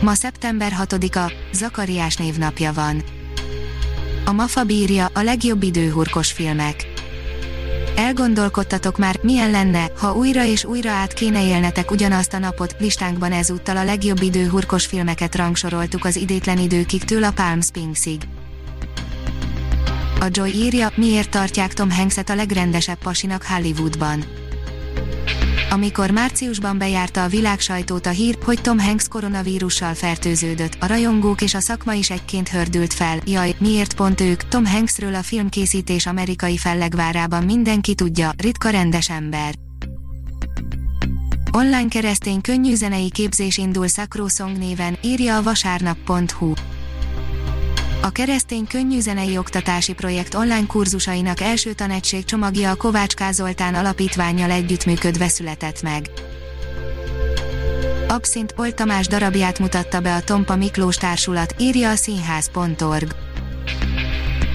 Ma szeptember 6-a, Zakariás névnapja van. A Mafa bírja a legjobb időhurkos filmek. Elgondolkodtatok már, milyen lenne, ha újra és újra át kéne élnetek ugyanazt a napot, listánkban ezúttal a legjobb időhurkos filmeket rangsoroltuk az idétlen időkig től a Palm Springsig. A Joy írja, miért tartják Tom Hankset a legrendesebb pasinak Hollywoodban amikor márciusban bejárta a világ sajtót a hír, hogy Tom Hanks koronavírussal fertőződött, a rajongók és a szakma is egyként hördült fel, jaj, miért pont ők, Tom Hanksről a filmkészítés amerikai fellegvárában mindenki tudja, ritka rendes ember. Online keresztény könnyű zenei képzés indul Sacro Song néven, írja a vasárnap.hu. A keresztény könnyűzenei oktatási projekt online kurzusainak első tanácség csomagja a Kovács Kázoltán alapítványjal együttműködve született meg. Abszint Olt Tamás darabját mutatta be a Tompa Miklós társulat, írja a színház.org.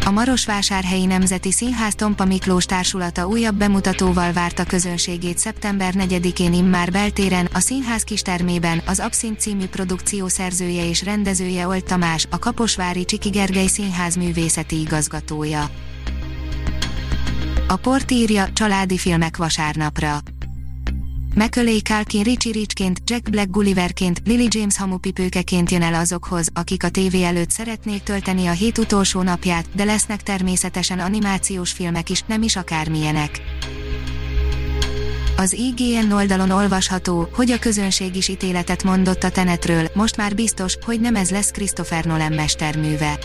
A Marosvásárhelyi Nemzeti Színház Tompa Miklós társulata újabb bemutatóval várta közönségét szeptember 4-én immár beltéren, a színház kistermében, az Abszint című produkció szerzője és rendezője Olt Tamás, a Kaposvári Csiki Gergely Színház művészeti igazgatója. A port írja családi filmek vasárnapra. Macaulay Culkin Richie Richként, Jack Black Gulliverként, Lily James hamupipőkeként jön el azokhoz, akik a tévé előtt szeretnék tölteni a hét utolsó napját, de lesznek természetesen animációs filmek is, nem is akármilyenek. Az IGN oldalon olvasható, hogy a közönség is ítéletet mondott a Tenetről, most már biztos, hogy nem ez lesz Christopher Nolan mesterműve.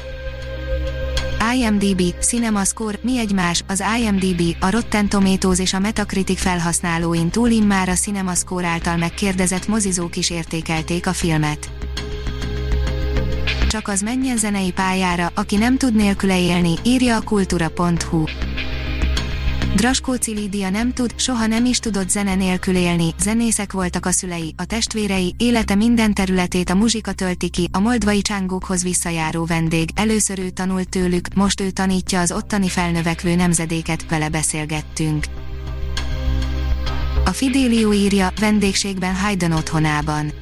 IMDb, CinemaScore, mi egymás, az IMDb, a Rotten Tomatoes és a Metacritic felhasználóin túl immár a CinemaScore által megkérdezett mozizók is értékelték a filmet. Csak az menjen zenei pályára, aki nem tud nélküle élni, írja a kultura.hu. Draskóci Lídia nem tud, soha nem is tudott zene nélkül élni, zenészek voltak a szülei, a testvérei, élete minden területét a muzsika tölti ki, a moldvai csángókhoz visszajáró vendég, először ő tanult tőlük, most ő tanítja az ottani felnövekvő nemzedéket, vele beszélgettünk. A Fidelio írja, vendégségben Haydn otthonában.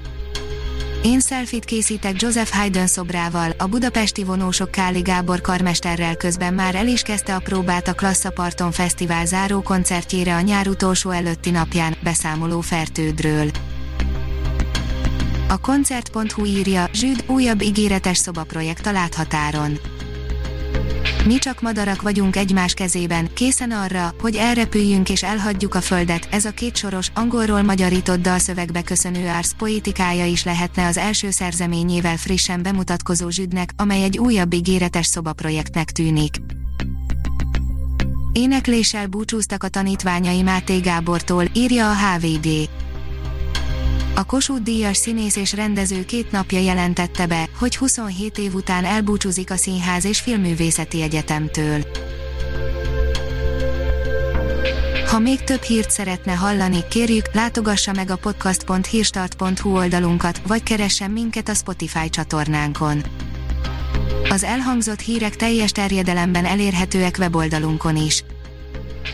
Én szelfit készítek Joseph Haydn szobrával, a budapesti vonósok Káli Gábor karmesterrel közben már el is kezdte a próbát a Klasszaparton Fesztivál záró koncertjére a nyár utolsó előtti napján, beszámoló Fertődről. A koncert.hu írja, Zsűd újabb ígéretes szobaprojekt a láthatáron. Mi csak madarak vagyunk egymás kezében, készen arra, hogy elrepüljünk és elhagyjuk a földet. Ez a kétsoros, angolról magyarított dalszövegbe köszönő ársz poétikája is lehetne az első szerzeményével frissen bemutatkozó zsüdnek, amely egy újabb ígéretes szobaprojektnek tűnik. Énekléssel búcsúztak a tanítványai Máté Gábortól, írja a HVD. A Kossuth Díjas színész és rendező két napja jelentette be, hogy 27 év után elbúcsúzik a Színház és Filmművészeti Egyetemtől. Ha még több hírt szeretne hallani, kérjük, látogassa meg a podcast.hírstart.hu oldalunkat, vagy keressen minket a Spotify csatornánkon. Az elhangzott hírek teljes terjedelemben elérhetőek weboldalunkon is.